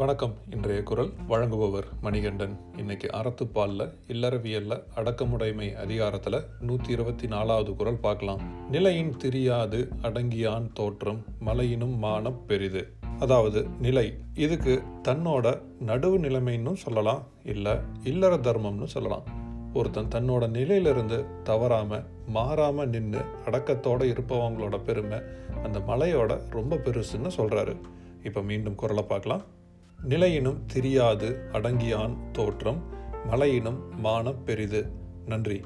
வணக்கம் இன்றைய குரல். வழங்குபவர் மணிகண்டன். இன்னைக்கு அறத்துப்பாலில் இல்லறவியல்ல அடக்கமுடைமை அதிகாரத்தில் நூற்றி இருபத்தி நாலாவது குரல் பார்க்கலாம். நிலையின் திரியாது அடங்கியான் தோற்றம் மலையினும் மானம் பெரிது. அதாவது நிலை. இதுக்கு தன்னோட நடுவு நிலைமைன்னு சொல்லலாம் இல்லை இல்லற தர்மம்னு சொல்லலாம். ஒருத்தன் தன்னோட நிலையிலிருந்து தவறாம மாறாம நின்று அடக்கத்தோட இருப்பவங்களோட பெருமை அந்த மலையோட ரொம்ப பெருசுன்னு சொல்றாரு. இப்போ மீண்டும் குரலை பார்க்கலாம். நிலையினும் திரியாது அடங்கியான் தோற்றம் மலையினும் மானப் பெரிது. நன்றி.